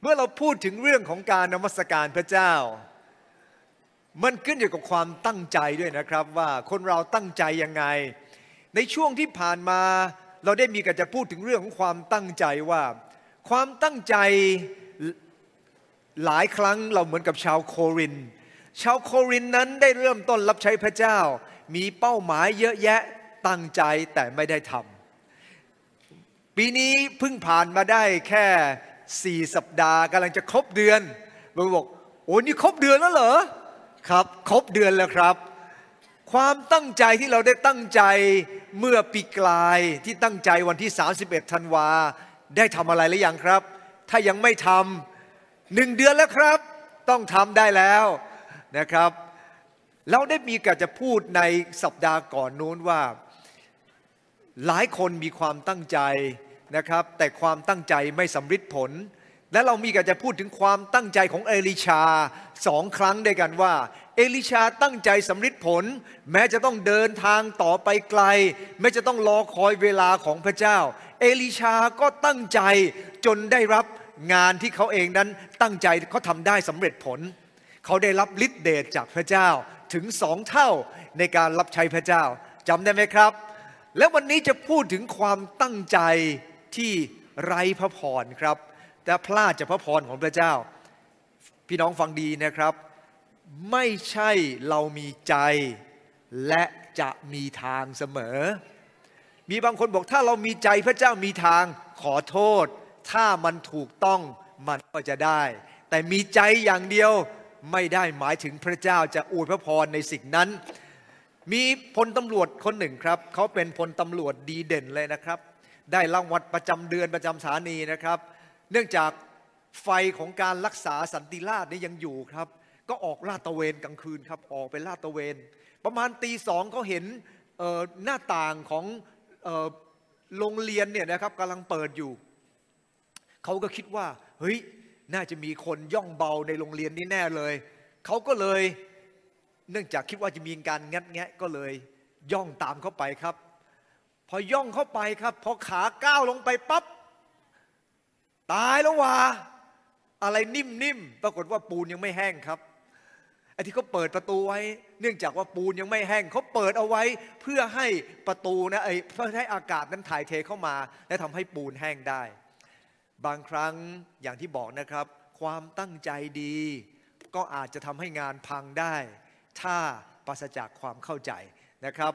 เมื่อเราพูดถึงเรื่องของการนมัสการพระเจ้า มันขึ้นอยู่กับความตั้งใจด้วยนะครับ ว่าคนเราตั้งใจยังไง ในช่วงที่ผ่านมาเราได้มีการจะพูดถึงเรื่องของความตั้งใจว่า ความตั้งใจหลายครั้งเราเหมือนกับชาวโคริน ชาวโครินนั้นได้เริ่มต้นรับใช้พระเจ้า มีเป้าหมายเยอะแยะตั้งใจแต่ไม่ได้ทำปีนี้เพิ่งผ่านมาได้แค่ สี่สัปดาห์กำลังจะครบเดือนบางบอกโอ้นี่ครบเดือนแล้วเหรอครับ ครบเดือนแล้วครับ ความตั้งใจที่เราได้ตั้งใจเมื่อปีกลายที่ตั้งใจวันที่ 31ธันวา ได้ทำอะไรหรือยังครับ ถ้ายังไม่ทำหนึ่งเดือนแล้วครับ ต้องทำได้แล้วนะครับ เราได้มีการจะพูดในสัปดาห์ก่อนนู้นว่า หลายคนมีความตั้งใจ นะครับ แต่ความตั้งใจไม่สำเร็จผล และเรามีกันจะพูดถึงความตั้งใจของเอลิชาสองครั้งด้วยกันว่า เอลิชาตั้งใจสำเร็จผล แม้จะต้องเดินทางต่อไปไกล แม้จะต้องรอคอยเวลาของพระเจ้า เอลิชาก็ตั้งใจจนได้รับงานที่เขาเองนั้นตั้งใจเขาทำได้สำเร็จผล เขาได้รับฤทธิเดชจากพระเจ้าถึงสองเท่าในการรับใช้พระเจ้าจำได้ไหมครับ แล้ววันนี้จะพูดถึงความตั้งใจ ที่ไร้พระพรครับแต่พลาดจากพระพรของพระเจ้า พี่น้องฟังดีนะครับ ไม่ใช่เรามีใจและจะมีทางเสมอ มีบางคนบอกถ้าเรามีใจพระเจ้ามีทางขอโทษ ถ้ามันถูกต้องมันก็จะได้ แต่มีใจอย่างเดียวไม่ได้หมายถึงพระเจ้าจะอวยพระพรในสิ่งนั้น มีพลตำรวจคนหนึ่งครับ เขาเป็นพลตำรวจดีเด่นเลยนะครับ ได้รางวัลประจำเดือนประจำสถานีนะครับ เนื่องจากไฟของการรักษาสันติราษฎร์นี่ยังอยู่ครับ ก็ออกลาดตะเวนกลางคืนครับออกไปลาดตะเวน ประมาณตีสองเขาเห็นหน้าต่างของโรงเรียนเนี่ยนะครับกำลังเปิดอยู่ เขาก็คิดว่า เฮ้ย น่าจะมีคนย่องเบาในโรงเรียนนี้แน่เลย เขาก็เลย เนื่องจากคิดว่าจะมีการงัดแงะก็เลยย่องตามเข้าไปครับ พอย่องเข้าไปครับ พอขาก้าวลงไปปับ๊บตายแล้วว่าอะไรนิ่มๆปรากฏว่าปูนยังไม่แห้งครับไอ้ที่เขาเปิดประตูไว้ เนื่องจากว่าปูนยังไม่แห้งเขาเปิดเอาไว้ เพื่อให้ประตูนะไอ้เพื่อให้อากาศนั้นถ่ายเทเข้ามา และทำให้ปูนแห้งได้ บางครั้งอย่างที่บอกนะครับ ความตั้งใจดี ก็อาจจะทำให้งานพังได้ ถ้าปราศจากความเข้าใจนะครับ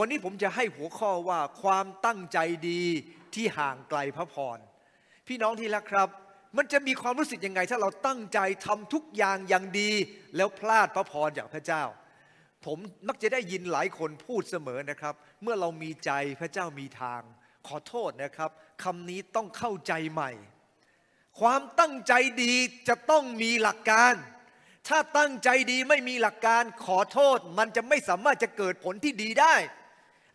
วันนี้ผมจะให้หัวข้อว่าความตั้งใจดีที่ห่างไกลพระพร พี่น้องที่รักครับ มันจะมีความรู้สึกยังไง ถ้าเราตั้งใจทำทุกอย่างอย่างดี แล้วพลาดพระพรจากพระเจ้า ผมมักจะได้ยินหลายคนพูดเสมอนะครับ เมื่อเรามีใจพระเจ้ามีทาง ขอโทษนะครับคำนี้ต้องเข้าใจใหม่ ความตั้งใจดีจะต้องมีหลักการถ้าตั้งใจดีไม่มีหลักการขอโทษ มันจะไม่สามารถจะเกิดผลที่ดีได้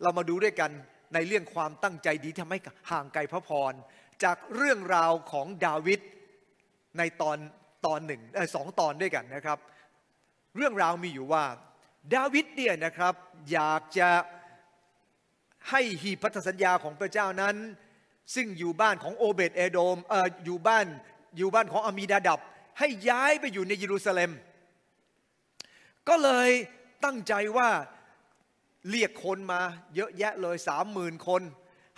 เรามาดูด้วยกันในเรื่องความตั้งใจดีทำให้ห่างไกลพระพร จากเรื่องราวของดาวิดในตอนตอนหนึ่งสองตอนด้วยกันนะครับ เรื่องราวมีอยู่ว่าดาวิดเนี่ยนะครับอยากจะให้หีพันธสัญญาของพระเจ้านั้น ซึ่งอยู่บ้านของโอเบตเอโดมเอออยู่บ้านอยู่บ้านของอามีดาดับ ให้ย้ายไปอยู่ในเยรูซาเล็ม ก็เลยตั้งใจว่า เรียกคนมาเยอะแยะเลยสามหมื่นคน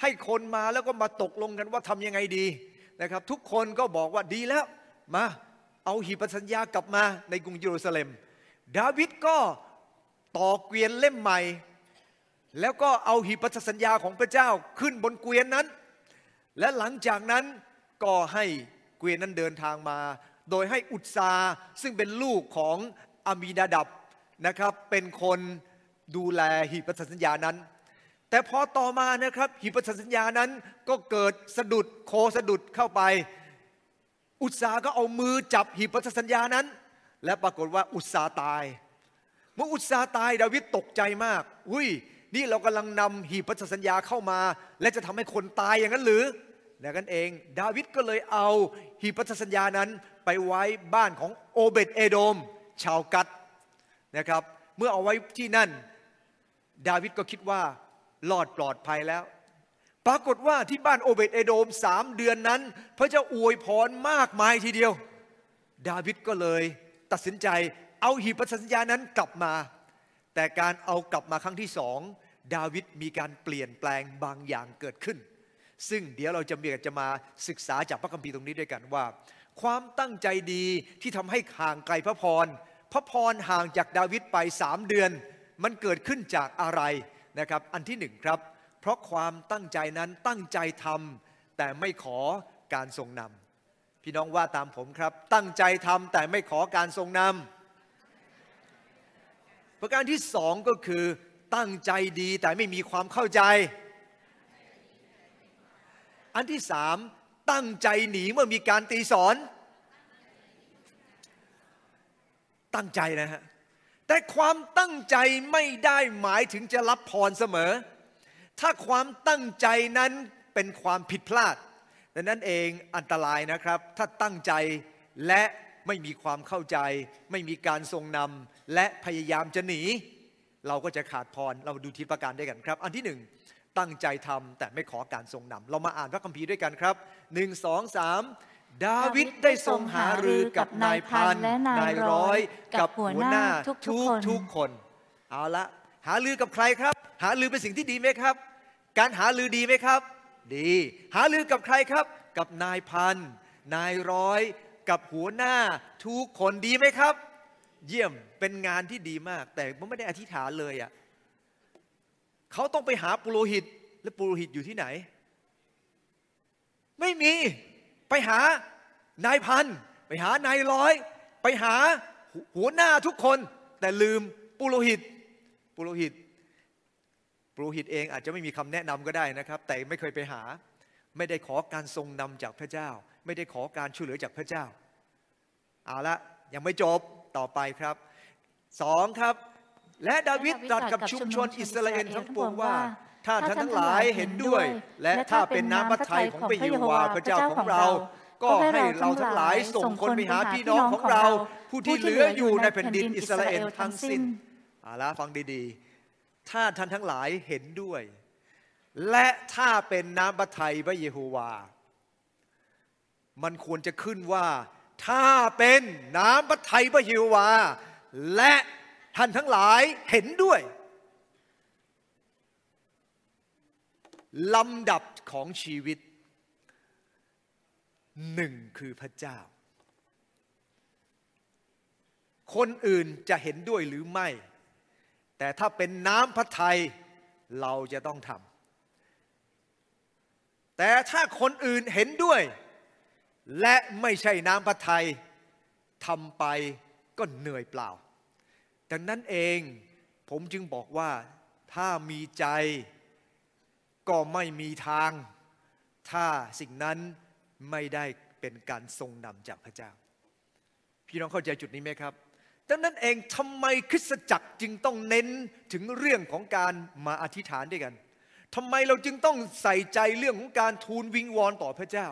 ให้คนมาแล้วก็มาตกลงกันว่าทำยังไงดีนะครับ ทุกคนก็บอกว่าดีแล้วมาเอาหีบสัญญากลับมาในกรุงเยรูซาเล็ม ดาวิดก็ต่อเกวียนเล่มใหม่ แล้วก็เอาหีบพัสัญญาของพระเจ้าขึ้นบนเกวียนนั้น และหลังจากนั้นก็ให้เกวียนนั้นเดินทางมา โดยให้อุตสาซึ่งเป็นลูกของอามีดาดับนะครับ เป็นคน ดูแลหีบพันธสัญญานั้น แต่พอต่อมานะครับ หีบพันธสัญญานั้นก็เกิดสะดุดโคสะดุดเข้าไป อุตสาก็เอามือจับหีบพันธสัญญานั้น และปรากฏว่าอุตสาตาย เมื่ออุตสาตายดาวิดตกใจมากอุ้ยนี่เรากำลังนำหีบพันธสัญญาเข้ามา และจะทำให้คนตายอย่างนั้นหรือดังนั้นเอง ดาวิดก็เลยเอาหีบพันธสัญญานั้นไปไว้บ้านของโอเบตเอโดม ชาวกัดนะครับ เมื่อเอาไว้ที่นั่น ดาวิดก็คิดว่ารอดปลอดภัยแล้ว ปรากฏว่าที่บ้านโอเบตเอโดมสามเดือนนั้น พระเจ้าอวยพรมากมายทีเดียว ดาวิดก็เลยตัดสินใจเอาหีบพันธสัญญานั้นกลับมา แต่การเอากลับมาครั้งที่สองดาวิดมีการเปลี่ยนแปลงบางอย่างเกิดขึ้น ซึ่งเดี๋ยวเราจะมีจะมาศึกษาจากพระคัมภีร์ตรงนี้ด้วยกันว่า ความตั้งใจดีที่ทำให้ห่างไกลพระพร พระพรห่างจากดาวิดไปสามเดือน มันเกิดขึ้นจากอะไรนะครับ อันที่หนึ่งครับ เพราะความตั้งใจนั้นตั้งใจทำแต่ไม่ขอการทรงนำพี่น้องว่าตามผมครับ ตั้งใจทำแต่ไม่ขอการทรงนำประการที่สองก็คือ ตั้งใจดีแต่ไม่มีความเข้าใจ อันที่สามตั้งใจหนีเมื่อมีการตีสอน ตั้งใจนะฮะ แต่ความตั้งใจไม่ได้หมายถึงจะรับพรเสมอ ถ้าความตั้งใจนั้นเป็นความผิดพลาดดังนั้นเองอันตรายนะครับ ถ้าตั้งใจและไม่มีความเข้าใจ ไม่มีการทรงนำและพยายามจะหนี เราก็จะขาดพรเราดูทีประการด้วยกันครับ อันที่หนึ่งตั้งใจทำแต่ไม่ขอการทรงนำเรามาอ่านพระคัมภีร์ด้วยกันครับหนึ่งสองสาม ดาวิดได้ทรงหารือกับนายพันนายร้อย กับหัวหน้าทุกทุกคน เอาละหารือกับใครครับ หารือเป็นสิ่งที่ดีไหมครับ การหารือดีไหมครับ ดี หารือกับใครครับ กับนายพันนายร้อย กับหัวหน้าทุกคนดีไหมครับ เยี่ยมเป็นงานที่ดีมาก แต่ผมไม่ได้อธิษฐานเลยอะ่ะเขาต้องไปหาปุโรหิต และปุโรหิตอยู่ที่ไหน ไม่มี ไปหานายพัน ไปหานายร้อย ไปหาหัวหน้าทุกคน แต่ลืมปุโรหิต ปุโรหิต ปุโรหิตเองอาจจะไม่มีคำแนะนำก็ได้นะครับ แต่ไม่เคยไปหา ไม่ได้ขอการทรงนำจากพระเจ้า ไม่ได้ขอการช่วยเหลือจากพระเจ้าเอาละยังไม่จบต่อไปครับสองครับ และดาวิดตรัสกับชุมชนอิสราเอลทั้งปวงว่า ถ้าท่านทั้งหลายเห็นด้วย และถ้าเป็นน้ำพระทัยของพระเยโฮวาห์พระเจ้าของเรา ก็ให้เราทั้งหลายส่งคนไปหาพี่น้องของเรา ผู้ที่เหลืออยู่ในแผ่นดินอิสราเอลทั้งสิ้นอาละฟังดีๆ ถ้าท่านทั้งหลายเห็นด้วย และถ้าเป็นน้ำพระทัยพระเยโฮวามันควรจะขึ้นว่า ถ้าเป็นน้ำพระทัยพระฮิวาและท่านทั้งหลายเห็นด้วย ลำดับของชีวิตหนึ่งคือพระเจ้า คนอื่นจะเห็นด้วยหรือไม่ แต่ถ้าเป็นน้ำพระทัยเราจะต้องทำแต่ถ้าคนอื่นเห็นด้วย และไม่ใช่น้ำพระทัยทำไปก็เหนื่อยเปล่า ดังนั้นเองผมจึงบอกว่าถ้ามีใจ ก็ไม่มีทาง ถ้าสิ่งนั้นไม่ได้เป็นการทรงนำจากพระเจ้า พี่น้องเข้าใจจุดนี้ไหมครับ ดังนั้นเองทำไมคริสตจักรจึงต้องเน้นถึงเรื่องของการมาอธิษฐานด้วยกันทำไมเราจึงต้องใส่ใจเรื่องของการทูลวิงวอนต่อพระเจ้า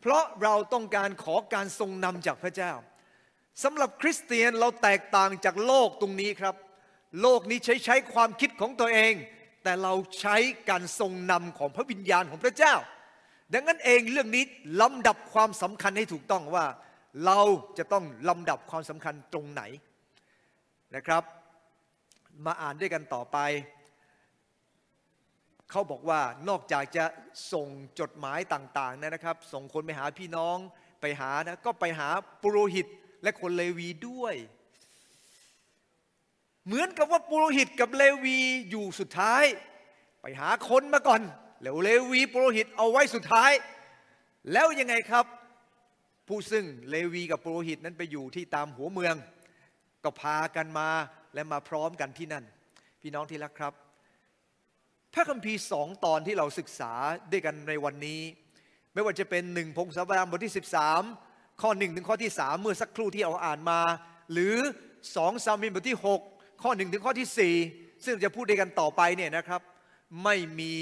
เพราะเราต้องการขอการทรงนำจากพระเจ้าสำหรับคริสเตียนเราแตกต่างจากโลกตรงนี้ครับ โลกนี้ใช้ใช้ความคิดของตัวเอง แต่เราใช้การทรงนำของพระวิญญาณของพระเจ้า ดังนั้นเองเรื่องนี้ลำดับความสำคัญให้ถูกต้องว่า เราจะต้องลำดับความสำคัญตรงไหนนะครับ มาอ่านด้วยกันต่อไปเขาบอกว่านอกจากจะส่งจดหมายต่างๆนะครับ ส่งคนไปหาพี่น้องไปหานะก็ไปหาปุโรหิตและคนเลวีด้วย เหมือนกับว่าปุโรหิตกับเลวีอยู่สุดท้าย ไปหาคนมาก่อนแล้วเลวีปุโรหิตเอาไว้สุดท้าย แล้วยังไงครับ ผู้ซึ่งเลวีกับปุโรหิตนั้นไปอยู่ที่ตามหัวเมือง ก็พากันมาและมาพร้อมกันที่นั่น พี่น้องที่รักครับ พระคัมภีร์สองตอนที่เราศึกษาด้วยกันในวันนี้ ไม่ว่าจะเป็นหนึ่งพงศาวดารบทที่ 13 ข้อหนึ่งถึงข้อที่สามเมื่อสักครู่ที่เราอ่านมา หรือสองซามินบทที่ 6 ข้อหนึ่งถึงข้อที่สี่ซึ่งจะพูดด้วยกันต่อไปเนี่ยนะครับ ไม่มี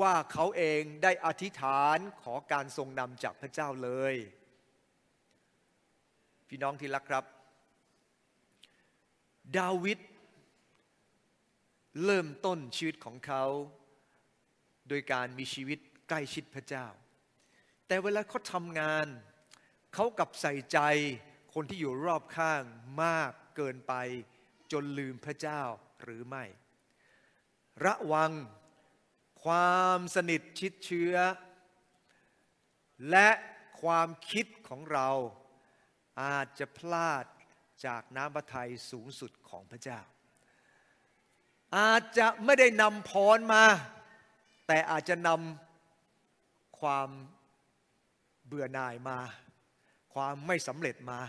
ว่าเขาเองได้อธิษฐานขอการทรงนำจากพระเจ้าเลย พี่น้องที่รักครับ ดาวิดเริ่มต้นชีวิตของเขา โดยการมีชีวิตใกล้ชิดพระเจ้า แต่เวลาเขาทำงาน เขากับใส่ใจคนที่อยู่รอบข้างมากเกินไป จนลืมพระเจ้าหรือไม่ ระวังความสนิทชิดเชื้อ และความคิดของเราอาจจะพลาดจากน้ำพระทัยสูงสุดของพระเจ้า อาจจะไม่ได้นำพรมา แต่อาจจะนำความเบื่อหน่ายมา ความไม่สำเร็จมา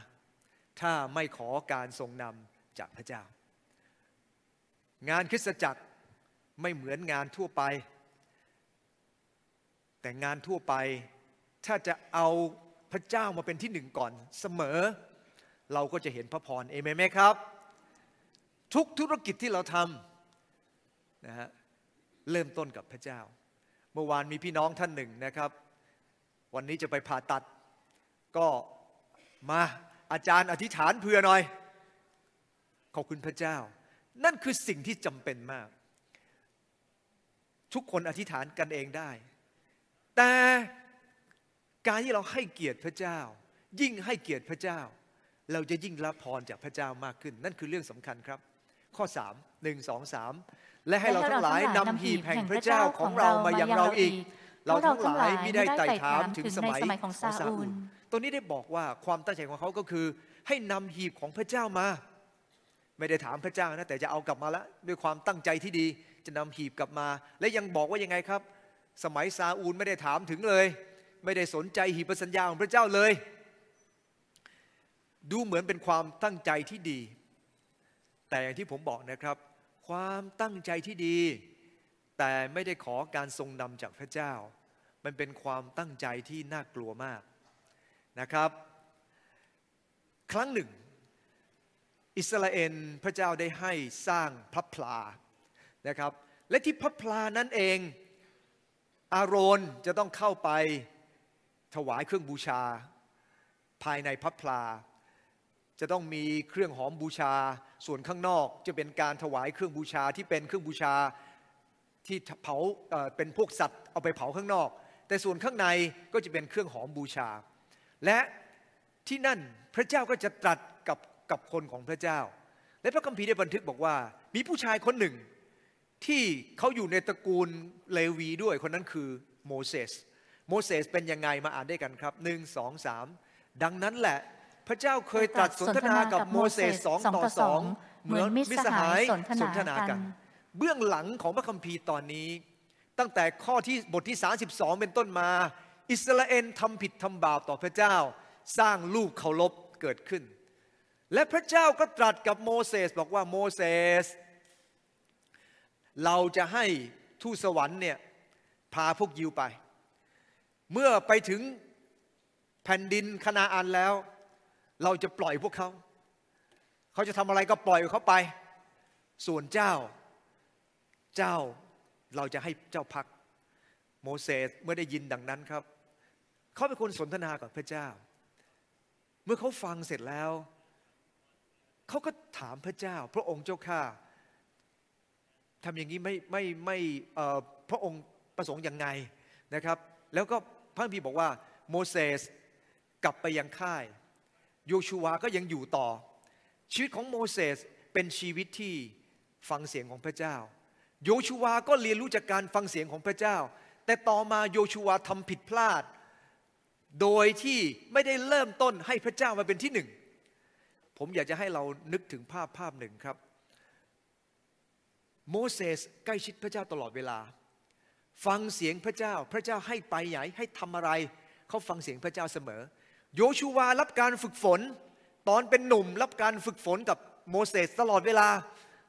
ถ้าไม่ขอการทรงนำจากพระเจ้า งานคริสตจักรไม่เหมือนงานทั่วไป แต่งานทั่วไปถ้าจะเอาพระเจ้ามาเป็นที่หนึ่งก่อนเสมอ เราก็จะเห็นพระพรเอเมนไหมครับ ทุกธุรกิจที่เราทำนะฮะเริ่มต้นกับพระเจ้า เมื่อวานมีพี่น้องท่านหนึ่งนะครับ วันนี้จะไปผ่าตัด ก็มาอาจารย์อธิษฐานเผื่อหน่อย ขอบคุณพระเจ้า นั่นคือสิ่งที่จำเป็นมาก ทุกคนอธิษฐานกันเองได้ แต่การที่เราให้เกียรติพระเจ้า ยิ่งให้เกียรติพระเจ้า เราจะยิ่งรับพรจากพระเจ้ามากขึ้น นั่นคือเรื่องสำคัญครับ ข้อ3 1 2 3 และให้เราทั้งหลายนำหีบแห่งพระเจ้าของเรามายังเราอีก เราทั้งหลายไม่ได้ไต่ถามถึงสมัยของซาอูลตัวนี้ได้บอกว่าความตั้งใจของเขาก็คือ ให้นำหีบของพระเจ้ามา ไม่ได้ถามพระเจ้านะแต่จะเอากลับมาล้วด้วยความตั้งใจที่ดีจะนำหีบกลับมา และยังบอกว่ายังไงครับ สมัยซาอูลไม่ได้ถามถึงเลย ไม่ได้สนใจหีบสัญญาของพระเจ้าเลย ดูเหมือนเป็นความตั้งใจที่ดี แต่อย่างที่ผมบอกนะครับ ความตั้งใจที่ดี แต่ไม่ได้ขอการทรงนำจากพระเจ้า มันเป็นความตั้งใจที่น่ากลัวมากนะครับ ครั้งหนึ่ง อิสราเอลพระเจ้าได้ให้สร้างพระพลานะครับ และที่พระพลานั้นเอง อาโรนจะต้องเข้าไปถวายเครื่องบูชา ภายในพับพลา จะต้องมีเครื่องหอมบูชา ส่วนข้างนอกจะเป็นการถวายเครื่องบูชาที่เป็นเครื่องบูชาที่เผาเป็นพวกสัตว์เอาไปเผาข้างนอก แต่ส่วนข้างในก็จะเป็นเครื่องหอมบูชา และที่นั่นพระเจ้าก็จะตรัส กับคนของพระเจ้า และพระคัมภีร์ได้บันทึกบอกว่า มีผู้ชายคนหนึ่งที่เขาอยู่ในตระกูลเลวีด้วยคนนั้นคือโมเสสโมเสสเป็นยังไงมาอ่านด้วยกันครับหนึ่งสองสามดังนั้นแหละ พระเจ้าเคยตรัสสนทนากับโมเสสสองต่อสองเหมือนมิสหายสนทนากัน เบื้องหลังของพระคัมภีร์ตอนนี้ ตั้งแต่ข้อที่บทที่ 32 เป็นต้นมา อิสราเอลทำผิดทำบาปต่อพระเจ้า สร้างลูกเคารพเกิดขึ้น และพระเจ้าก็ตรัสกับโมเสสบอกว่าโมเสส เราจะให้ทูตสวรรค์เนี่ยพาพวกยิวไป เมื่อไปถึงแผ่นดินคณาอันแล้ว เราจะปล่อยพวกเขา เขาจะทำอะไรก็ปล่อยเขาไป ส่วนเจ้า เจ้าเราจะให้เจ้าพัก โมเสสเมื่อได้ยินดังนั้นครับ เขาเป็นคนสนทนากับพระเจ้า เมื่อเขาฟังเสร็จแล้ว เขาก็ถามพระเจ้า พระองค์เจ้าข้าทำอย่างนี้ไม่ไม่ไม่พระองค์ประสงค์อยังไงนะครับ แล้วก็พระคัมภีบอกว่าโมเสสกลับไปยังค่าย โยชูวาก็ยังอยู่ต่อ ชีวิตของโมเสสเป็นชีวิตที่ฟังเสียงของพระเจ้า โยชูวาก็เรียนรู้จากการฟังเสียงของพระเจ้า แต่ต่อมาโยชูวาทำผิดพลาด โดยที่ไม่ได้เริ่มต้นให้พระเจ้ามาเป็นที่หนึ่ง ผมอยากจะให้เรานึกถึงภาพภาพหนึ่งครับ โมเสสใกล้ชิดพระเจ้าตลอดเวลา ฟังเสียงพระเจ้า พระเจ้าให้ไปไหนให้ทำอะไร เขาฟังเสียงพระเจ้าเสมอ โยชูวารับการฝึกฝน ตอนเป็นหนุ่มรับการฝึกฝนกับโมเสสตลอดเวลา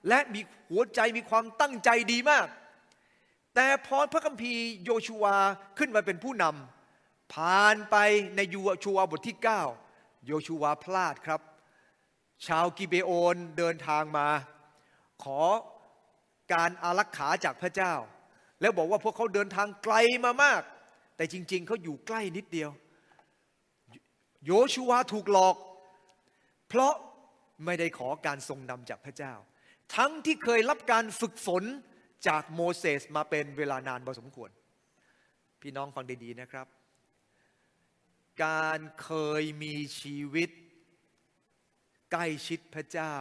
และมีหัวใจมีความตั้งใจดีมาก แต่พอพระคัมภีร์โยชูวาขึ้นมาเป็นผู้นำผ่านไปในยูชูวาบทที่ 9 โยชูวาพลาดครับ ชาวกิเบโอนเดินทางมา ขอการอารักขาจากพระเจ้า แล้วบอกว่าพวกเขาเดินทางไกลมามาก แต่จริง ๆเขาอยู่ใกล้นิดเดียว โยชูวาถูกหลอก เพราะไม่ได้ขอการทรงนำจากพระเจ้า ทั้งที่เคยรับการฝึกฝนจากโมเสสมาเป็นเวลานานพอสมควร พี่น้องฟังดีๆนะครับ การเคยมีชีวิต ล้ชิดพระเจ้า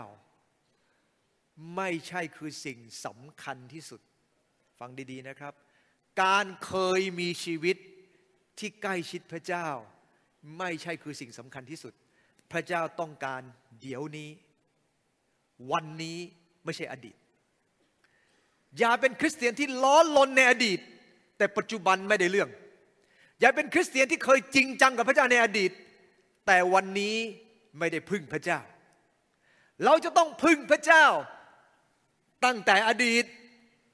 ไม่ใช่คือสิ่งสำคัญที่สุด ฟังดีๆนะครับ การเคยมีชีวิตที่ใกล้ชิดพระเจ้า ไม่ใช่คือสิ่งสำคัญที่สุด พระเจ้าต้องการเดี๋ยวนี้ วันนี้ไม่ใช่อดีต อย่าเป็นคริสเตียนที่ล้อลนในอดีต แต่ปัจจุบันไม่ได้เรื่อง อย่าเป็นคริสเตียนที่เคยจริงจังกับพระเจ้าในอดีต แต่วันนี้ไม่ได้พึ่งพระเจ้า เราจะต้องพึ่งพระเจ้า ตั้งแต่อดีต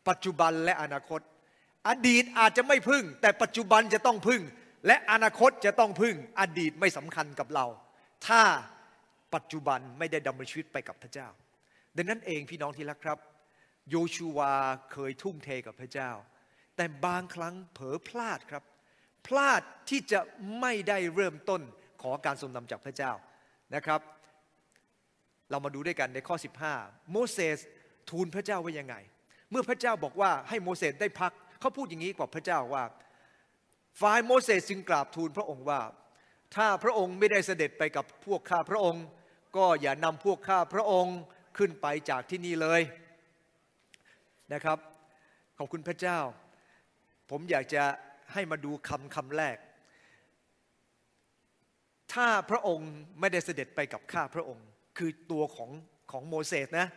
ปัจจุบันและอนาคต อดีตอาจจะไม่พึ่ง แต่ปัจจุบันจะต้องพึ่ง และอนาคตจะต้องพึ่ง อดีตไม่สำคัญกับเรา ถ้าปัจจุบันไม่ได้ดำเนินชีวิตไปกับพระเจ้า ดังนั้นเองพี่น้องที่รักครับ โยชูวาเคยทุ่มเทกับพระเจ้า แต่บางครั้งเผลอพลาดครับ พลาดที่จะไม่ได้เริ่มต้นขอการทรงนำจากพระเจ้านะครับ เรามาดูด้วยกันในข้อ 15 โมเสสทูลพระเจ้าว่ายังไง เมื่อพระเจ้าบอกว่าให้โมเสสได้พัก เขาพูดอย่างนี้กับพระเจ้าว่า ฝ่ายโมเสสจึงกราบทูลพระองค์ว่า ถ้าพระองค์ไม่ได้เสด็จไปกับพวกข้าพระองค์ ก็อย่านำพวกข้าพระองค์ขึ้นไปจากที่นี่เลยนะครับ ขอบคุณพระเจ้า ผมอยากจะให้มาดูคำคำแรก ถ้าพระองค์ไม่ได้เสด็จไปกับข้าพระองค์ คือตัวของของโมเสสนะ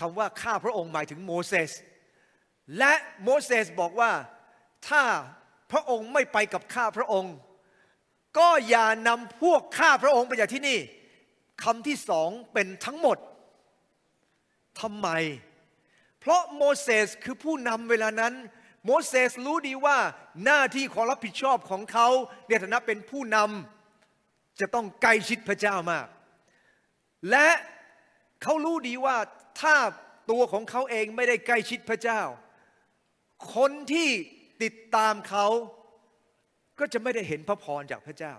คำว่าข้าพระองค์หมายถึงโมเสสและโมเสสบอกว่าถ้าพระองค์ไม่ไปกับข้าพระองค์ ก็อย่านำพวกข้าพระองค์ไปจากที่นี่คำที่สองเป็นทั้งหมดทำไม เพราะโมเสสคือผู้นำเวลานั้น โมเสสรู้ดีว่าหน้าที่ของรับผิดชอบของเขาในฐานะเป็นผู้นำจะต้องใกล้ชิดพระเจ้ามาก และเขารู้ดีว่าถ้าตัวของเขาเองไม่ได้ใกล้ชิดพระเจ้า คนที่ติดตามเขาก็จะไม่ได้เห็นพระพรจากพระเจ้า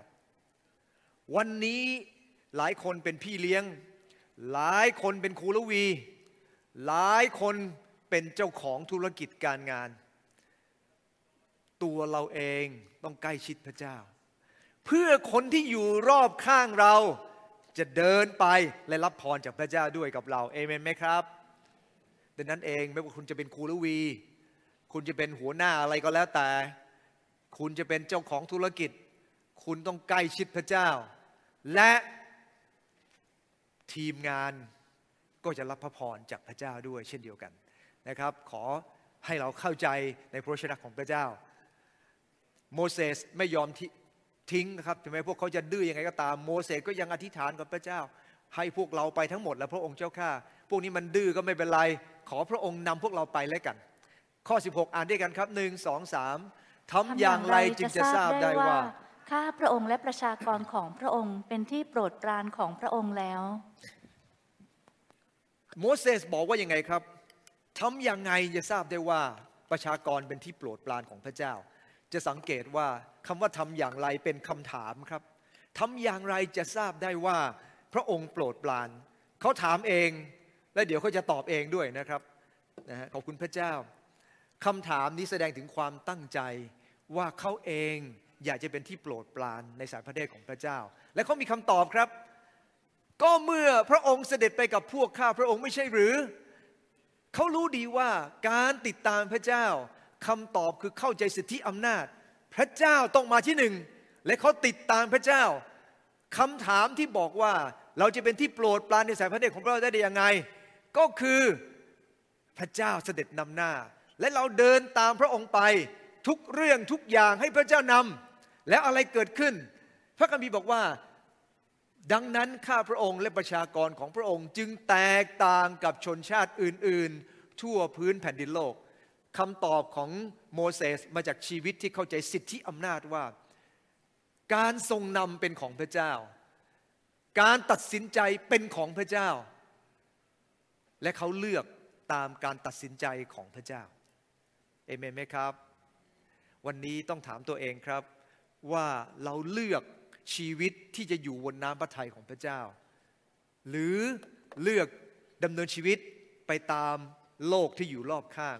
วันนี้หลายคนเป็นพี่เลี้ยง หลายคนเป็นครูละวี หลายคนเป็นเจ้าของธุรกิจการงาน ตัวเราเองต้องใกล้ชิดพระเจ้า เพื่อคนที่อยู่รอบข้างเรา จะเดินไปและรับพรจากพระเจ้าด้วยกับเราเอเมนไหมครับดังนั้นเองไม่ว่าคุณจะเป็นครูลวี คุณจะเป็นหัวหน้าอะไรก็แล้วแต่ คุณจะเป็นเจ้าของธุรกิจ คุณต้องใกล้ชิดพระเจ้า และทีมงานก็จะรับพระพรจากพระเจ้าด้วยเช่นเดียวกันนะครับ ขอให้เราเข้าใจในพระชนะของพระเจ้า โมเสสไม่ยอมทิ้ งนะครับถึงแม้พวกเขาจะดื้อยังไงก็ตามโมเสสก็ยังอธิษฐานกับพระเจ้า ให้พวกเราไปทั้งหมดแล้วพระองค์เจ้าข้าพวกนี้มันดื้อก็ไม่เป็นไรขอพระองค์นำพวกเราไปแล้วกัน ข้อ 16 อ่านด้วยกันครับหนึ่งสองสามทำอย่างไรจึงจะทราบได้ว่าข้าพระองค์และประชากรของพระองค์เป็นที่โปรดปรานของพระองค์แล้ว โมเสสบอกว่ายังไงครับทำยังไงจะทราบได้ว่าประชากรเป็นที่โปรดปรานของพระเจ้า จะสังเกตว่า คำว่าทำอย่างไรเป็นคำถามครับทำอย่างไรจะทราบได้ว่าพระองค์โปรดปรานเขาถามเอง และเดี๋ยวเขาจะตอบเองด้วยนะครับนะฮะขอบคุณพระเจ้าคำถามนี้แสดงถึงความตั้งใจว่าเขาเองอยากจะเป็นที่โปรดปรานในสายพระเนตรของพระเจ้า และเขามีคำตอบครับ ก็เมื่อพระองค์เสด็จไปกับพวกข้าพระองค์ไม่ใช่หรือเขารู้ดีว่าการติดตามพระเจ้าคำตอบคือเข้าใจสิทธิอำนาจ พระเจ้าต้องมาที่หนึ่ง และเขาติดตามพระเจ้าคำถามที่บอกว่าเราจะเป็นที่โปรดปรานในสายพระเนตรของพระเจ้าได้ยังไง ก็คือพระเจ้าเสด็จนำหน้า และเราเดินตามพระองค์ไปทุกเรื่องทุกอย่างให้พระเจ้านำแล้วอะไรเกิดขึ้น พระคัมภีร์บอกว่าดังนั้นข้าพระองค์และประชากรของพระองค์จึงแตกต่างกับชนชาติอื่น ๆ ทั่วพื้นแผ่นดินโลก คำตอบของโมเสสมาจากชีวิตที่เข้าใจสิทธิอำนาจว่า การทรงนำเป็นของพระเจ้า การตัดสินใจเป็นของพระเจ้า และเขาเลือกตามการตัดสินใจของพระเจ้าเอเมนไหมครับ วันนี้ต้องถามตัวเองครับ ว่าเราเลือกชีวิตที่จะอยู่บนน้ำพระทัยของพระเจ้า หรือเลือกดำเนินชีวิตไปตามโลกที่อยู่รอบข้าง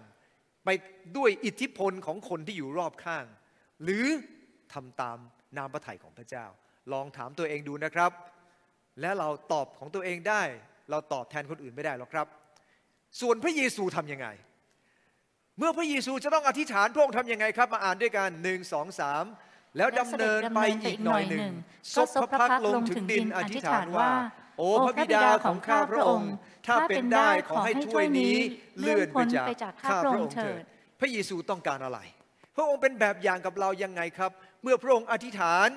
ด้วยอิทธิพลของคนที่อยู่รอบข้าง หรือทำตามน้ำพระทัยของพระเจ้า ลองถามตัวเองดูนะครับ และเราตอบของตัวเองได้ เราตอบแทนคนอื่นไม่ได้หรอกครับ ส่วนพระเยซูทำยังไง เมื่อพระเยซูจะต้องอธิษฐานพระองค์ทำยังไงครับ มาอ่านด้วยกันหนึ่งสองสามแล้วดำเนินไปอีกหน่อยหนึ่งซบพระพักตร์ลงถึงดินอธิษฐานว่า โอ้พระบิดาของข้าพระองค์ ถ้าเป็นได้ขอให้ถ้วยนี้เลื่อนไปจากข้าพระองค์เถิด พระเยซูต้องการอะไร พระองค์เป็นแบบอย่างกับเรายังไงครับ เมื่อพระองค์อธิษฐาน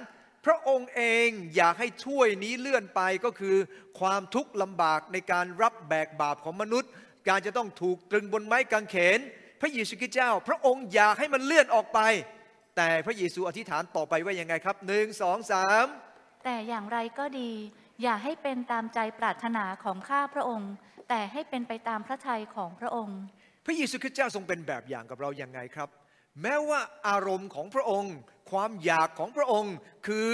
พระองค์เองอยากให้ถ้วยนี้เลื่อนไปก็คือ ความทุกข์ลำบากในการรับแบกบาปของมนุษย์ การจะต้องถูกตรึงบนไม้กางเขน พระเยซูคริสต์เจ้า พระองค์อยากให้มันเลื่อนออกไป แต่พระเยซูอธิษฐานต่อไปว่ายังไงครับหนึ่งสองสามแต่อย่างไรก็ดี อย่าให้เป็นตามใจปรารถนาของข้าพระองค์ แต่ให้เป็นไปตามพระทัยของพระองค์ พระเยซูคริสต์เจ้าทรงเป็นแบบอย่างกับเราอย่างไงครับ แม้ว่าอารมณ์ของพระองค์ ความอยากของพระองค์ คือ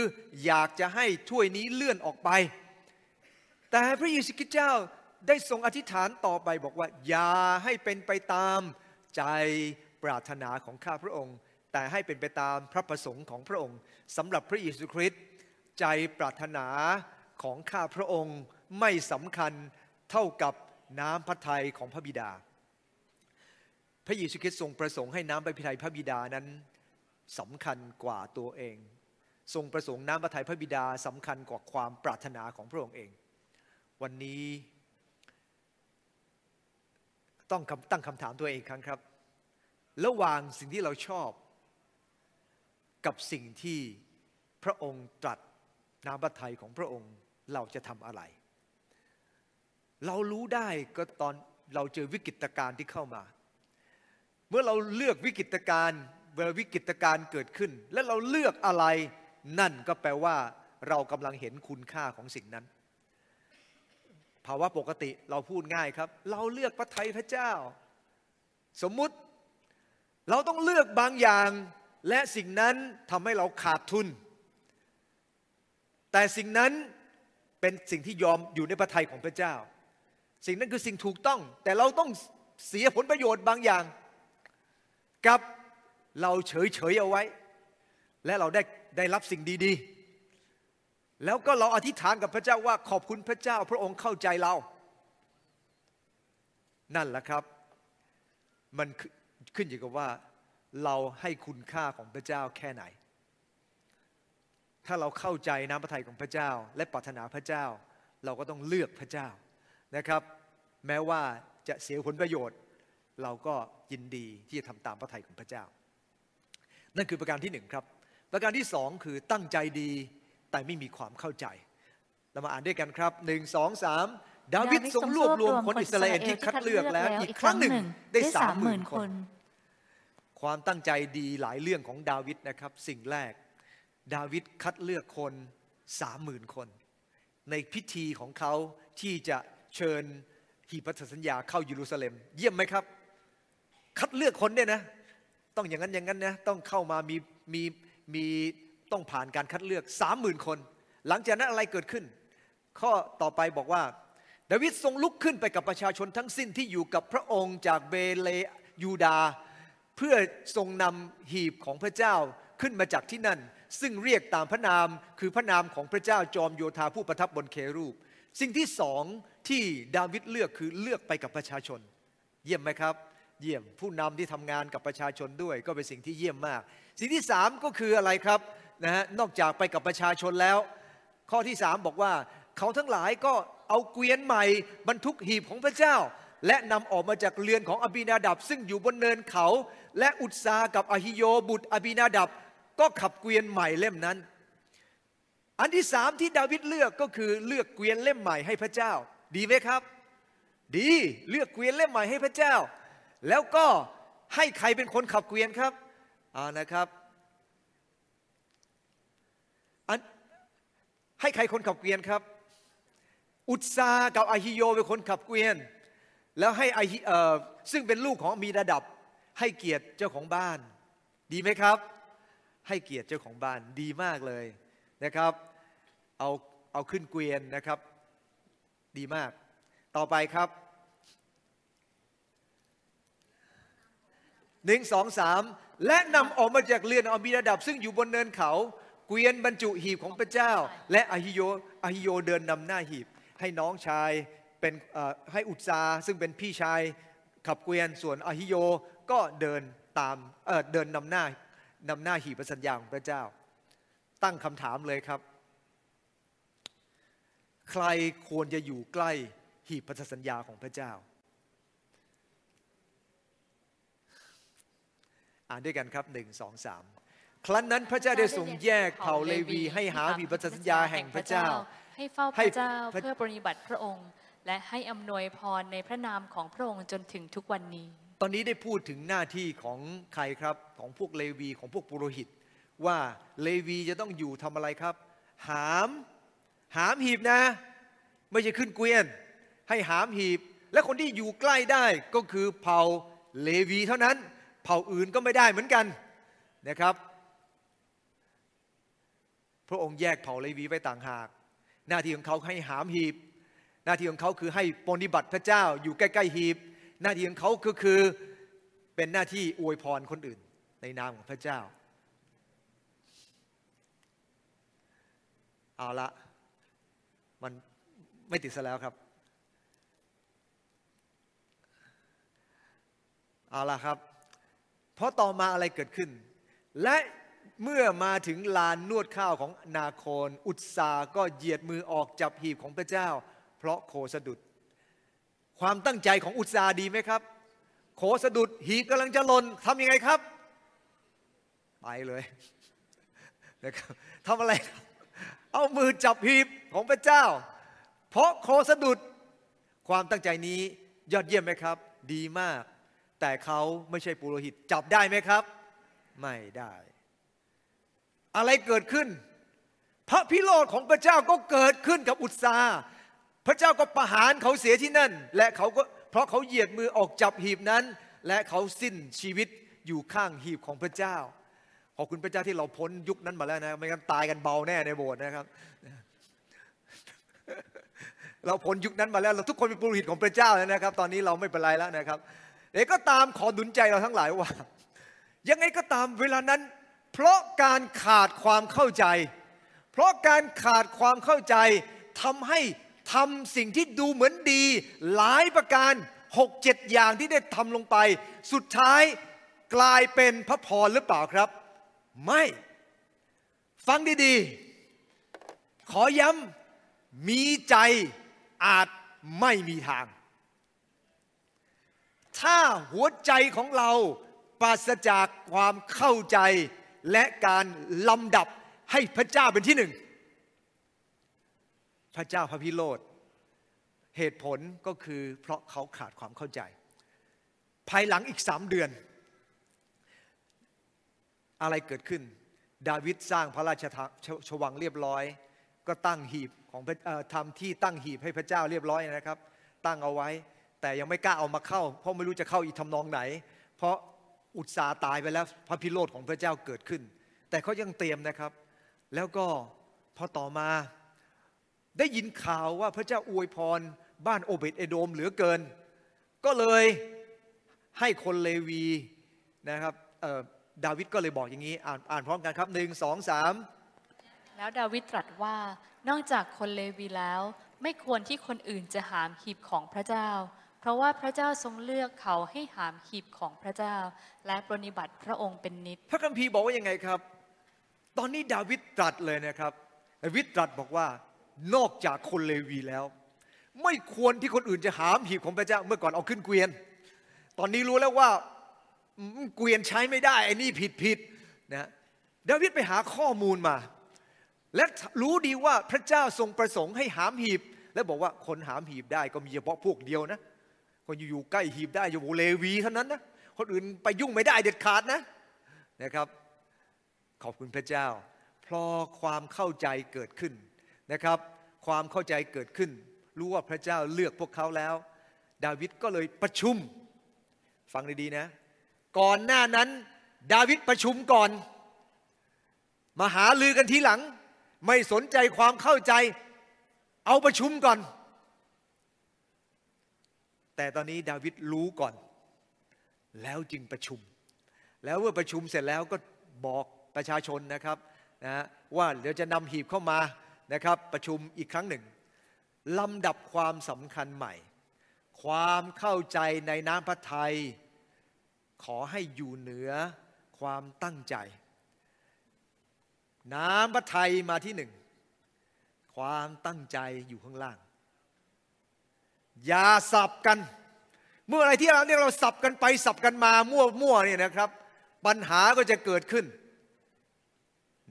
อยากจะให้ถ้วยนี้เลื่อนออกไป แต่พระเยซูคริสต์เจ้าได้ทรงอธิษฐานต่อไปบอกว่า อย่าให้เป็นไปตามใจปรารถนาของข้าพระองค์ แต่ให้เป็นไปตามพระประสงค์ของพระองค์สำหรับพระเยซูคริสต์ใจปรารถนา ของข้าพระองค์ไม่สำคัญเท่ากับน้ำพระทัยของพระบิดา พระเยซูคริสต์ทรงประสงค์ให้น้ำพระทัยพระบิดานั้นสำคัญกว่าตัวเอง ทรงประสงค์น้ำพระทัยพระบิดาสำคัญกว่าความปรารถนาของพระองค์เอง วันนี้ต้องตั้งคำถามตัวเองครั้งครับ ระหว่างสิ่งที่เราชอบ กับสิ่งที่พระองค์ตรัสน้ำพระทัยของพระองค์ เราจะทำอะไร เรารู้ได้ก็ตอนเราเจอวิกฤตการณ์ที่เข้ามา เมื่อเราเลือกวิกฤตการณ์เวลาวิกฤตการณ์เกิดขึ้น และเราเลือกอะไรนั่นก็แปลว่า เรากำลังเห็นคุณค่าของสิ่งนั้น ภาวะปกติเราพูดง่ายครับ เราเลือกพระทัยพระเจ้า สมมุติเราต้องเลือกบางอย่าง และสิ่งนั้นทำให้เราขาดทุน แต่สิ่งนั้น เป็นสิ่งที่ยอมอยู่ในพระทัยของพระเจ้า สิ่งนั้นคือสิ่งถูกต้อง แต่เราต้องเสียผลประโยชน์บางอย่าง กับเราเฉยเฉยเอาไว้ และเราได้ได้รับสิ่งดีๆ แล้วก็เราอธิษฐานกับพระเจ้าว่าขอบคุณพระเจ้า พระองค์เข้าใจเรา นั่นแหละครับ มันขึ้นอยู่กับว่าเราให้คุณค่าของพระเจ้าแค่ไหน ถ้าเราเข้าใจน้ำพระทัยของพระเจ้า และปรารถนาพระเจ้า เราก็ต้องเลือกพระเจ้านะครับ แม้ว่าจะเสียผลประโยชน์ เราก็ยินดีที่จะทำตามพระทัยของพระเจ้า นั่นคือประการที่หนึ่งครับ ประการที่สองคือตั้งใจดีแต่ไม่มีความเข้าใจ เรามาอ่านด้วยกันครับหนึ่งสองสามดาวิดทรงรวบรวมคนอิสราเอลที่คัดเลือกแล้ว อีกครั้งหนึ่งได้สามหมื่นคน ความตั้งใจดีหลายเรื่องของดาวิดนะครับ สิ่งแรก ดาวิดคัดเลือกคนสามหมื่นคน ในพิธีของเขาที่จะเชิญหีบพันธสัญญาเข้าเยรูซาเล็ม เยี่ยมไหมครับ คัดเลือกคนเนี่ยนะ ต้องอย่างนั้นอย่างนั้นนะต้องเข้ามามีมีมีต้องผ่านการคัดเลือกสามหมื่นคน หลังจากนั้นอะไรเกิดขึ้น ข้อต่อไปบอกว่า ดาวิดทรงลุกขึ้นไปกับประชาชนทั้งสิ้นที่อยู่กับพระองค์จากเบเลยูดา เพื่อทรงนำหีบของพระเจ้าขึ้นมาจากที่นั่น ซึ่งเรียกตามพระนามคือพระนามของพระเจ้าจอมโยธาผู้ประทับบนเครูป สิ่งที่สองที่ดาวิดเลือกคือเลือกไปกับประชาชน เยี่ยมไหมครับ เยี่ยมผู้นำที่ทำงานกับประชาชนด้วย ก็เป็นสิ่งที่เยี่ยมมาก สิ่งที่สามก็คืออะไรครับนะฮะนอกจากไปกับประชาชนแล้ว ข้อที่สามบอกว่า เขาทั้งหลายก็เอาเกวียนใหม่บรรทุกหีบของพระเจ้าและนำออกมาจากเรือนของอบินาดับ ซึ่งอยู่บนเนินเขา และอุตสากับอหิโยบุตรอบินาดับ ก็ขับเกวียนใหม่เล่มนั้น อันที่สามที่ดาวิดเลือกก็คือเลือกเกวียนเล่มใหม่ให้พระเจ้า ดีไหมครับ ดีเลือกเกวียนเล่มใหม่ให้พระเจ้า แล้วก็ให้ใครเป็นคนขับเกวียนครับอ่านะครับอันให้ใครคนขับเกวียนครับ อุตสากับอาฮิโยเป็นคนขับเกวียน แล้วให้อาฮิเออซึ่งเป็นลูกของมีระดับให้เกียรติเจ้าของบ้าน ดีไหมครับ ให้เกียรติเจ้าของบ้านดีมากเลยนะครับ เอาเอาขึ้นเกวียนนะครับ ดีมาก ต่อไปครับหนึ่งสองสามและนำออกมาจากเรือนอบินาดับ ซึ่งอยู่บนเนินเขา เกวียนบรรจุหีบของพระเจ้า และอหิโยอหิโยเดินนำหน้าหีบ ให้น้องชายเป็นให้อุตสาซึ่งเป็นพี่ชายขับเกวียนส่วนอหิโยก็เดินตามเอ่อเดินนำหน้า นำหน้าหีบพระสัญญาของพระเจ้า ตั้งคำถามเลยครับ ใครควรจะอยู่ใกล้หีบพันธสัญญาของพระเจ้า อ่านด้วยกันครับหนึ่งสองสามครั้นนั้นพระเจ้าได้ทรงแยกเผ่าเลวีให้หาหีบพันธสัญญาแห่งพระเจ้า ให้เฝ้าพให้ระเจ้าพระเพื่อปฏิบัติพระองค์ และให้อำนวยพรในพระนามของพระองค์จนถึงทุกวันนี้ ตอนนี้ได้พูดถึงหน้าที่ของใครครับของพวกเลวีของพวกปุโรหิต ว่าเลวีจะต้องอยู่ทำอะไรครับ หามหามหีบนะ ไม่ใช่ขึ้นเกวียน ให้หามหีบ และคนที่อยู่ใกล้ได้ก็คือเผ่าเลวีเท่านั้น เผ่าอื่นก็ไม่ได้เหมือนกันนะครับ พระองค์แยกเผ่าเลวีไว้ต่างหาก หน้าที่ของเขาให้หามหีบ หน้าที่ของเขาคือให้ปฏิบัติพระเจ้าอยู่ใกล้ๆหีบ หน้าที่ของเขาก็คือเป็นหน้าที่อวยพรคนอื่น ในนามของพระเจ้า เอาละมันไม่ติดซะแล้วครับ เอาละครับ เพราะต่อมาอะไรเกิดขึ้น และเมื่อมาถึงลานนวดข้าวของนาโคน อุตสาก็เหยียดมือออกจับหีบของพระเจ้า เพราะโคสะดุด ความตั้งใจของอุตสาดีไหมครับโคสะดุดหีบกำลังจะหล่นทำยังไงครับ ไปเลยนะครับทำอะไร เอามือจับหีบของพระเจ้า เพราะโคสะดุดความตั้งใจนี้ยอดเยี่ยมไหมครับ ดีมาก แต่เขาไม่ใช่ปุโรหิตจับได้ไหมครับ ไม่ได้ อะไรเกิดขึ้น พระพิโรธของพระเจ้าก็เกิดขึ้นกับอุตสาห์ พระเจ้าก็ประหารเขาเสียที่นั่น และเขาก็เพราะเขาเหยียดมือออกจับหีบนั้น และเขาสิ้นชีวิตอยู่ข้างหีบของพระเจ้า ขอบคุณพระเจ้าที่เราพ้นยุคนั้นมาแล้วนะไม่งั้นตายกันเบาแน่ในโบสถ์นะครับ เราพ้นยุคนั้นมาแล้วเราทุกคนเป็นปุโรหิตของพระเจ้าแล้วนะครับ ตอนนี้เราไม่เป็นไรแล้วนะครับเด็กก็ตามขอดุลใจเราทั้งหลายว่า ยังไงก็ตามเวลานั้น เพราะการขาดความเข้าใจ เพราะการขาดความเข้าใจทำให้ ทำสิ่งที่ดูเหมือนดี หลายประการหกเจ็ดอย่างที่ได้ทำลงไป สุดท้ายกลายเป็นพระพรหรือเปล่าครับ ไม่ ฟังดีๆ ขอย้ำมีใจอาจไม่มีทาง ถ้าหัวใจของเราปราศจากความเข้าใจและการลำดับให้พระเจ้าเป็นที่หนึ่ง พระเจ้าพระพิโรธเหตุผลก็คือเพราะเขาขาดความเข้าใจ ภายหลังอีกสามเดือน อะไรเกิดขึ้น ดาวิดสร้างพระราชชวังเรียบร้อย ก็ตั้งหีบของทำที่ตั้งหีบให้พระเจ้าเรียบร้อยนะครับ ตั้งเอาไว้ แต่ยังไม่กล้าเอามาเข้า เพราะไม่รู้จะเข้าอีกทำนองไหน เพราะอุตสาตายไปแล้วพระพิโรธของพระเจ้าเกิดขึ้น แต่เขายังเตรียมนะครับ แล้วก็พอต่อมา ได้ยินข่าวว่าพระเจ้าอวยพรบ้านโอเบตเอโดมเหลือเกิน ก็เลยให้คนเลวีนะครับดาวิดก็เลยบอกอย่างนี้ อ่านอ่านพร้อมกันครับหนึ่งสองสามแล้วดาวิดตรัสว่านอกจากคนเลวีแล้ว ไม่ควรที่คนอื่นจะหามหีบของพระเจ้า เพราะว่าพระเจ้าทรงเลือกเขาให้หามหีบของพระเจ้า และปรนิบัติพระองค์เป็นนิจพระคัมภีร์บอกว่ายังไงครับ ตอนนี้ดาวิดตรัสเลยนะครับดาวิดตรัสบอกว่า นอกจากคนเลวีแล้ว ไม่ควรที่คนอื่นจะหามหีบของพระเจ้า เมื่อก่อนเอาขึ้นเกวียน ตอนนี้รู้แล้วว่าเกวียนใช้ไม่ได้ไอ้นี่ผิดผิดนะดาวิดไปหาข้อมูลมา และรู้ดีว่าพระเจ้าทรงประสงค์ให้หามหีบ และบอกว่าคนหามหีบได้ก็มีเฉพาะพวกเดียวนะคนอยู่ใกล้หีบได้อยู่เลวีเท่านั้นนะคนอื่นไปยุ่งไม่ได้เด็ดขาดนะนะครับ ขอบคุณพระเจ้าพราะความเข้าใจเกิดขึ้น นะครับ ความเข้าใจเกิดขึ้น รู้ว่าพระเจ้าเลือกพวกเขาแล้ว ดาวิดก็เลยประชุม ฟังดีๆนะ ก่อนหน้านั้น ดาวิดประชุมก่อน มาหาลือกันทีหลัง ไม่สนใจความเข้าใจ เอาประชุมก่อน แต่ตอนนี้ดาวิดรู้ก่อน แล้วจึงประชุม แล้วเมื่อประชุมเสร็จแล้วก็บอกประชาชนนะครับนะว่าเดี๋ยวจะนำหีบเข้ามา นะครับประชุมอีกครั้งหนึ่งลำดับความสำคัญใหม่ ความเข้าใจในน้ำพระทัยขอให้อยู่เหนือความตั้งใจ น้ำพระทัยมาที่หนึ่ง ความตั้งใจอยู่ข้างล่าง อย่าสับกัน เมื่ออะไรที่เราเนี่ยเราสับกันไปสับกันมามั่วมั่วเนี่ยนะครับ ปัญหาก็จะเกิดขึ้น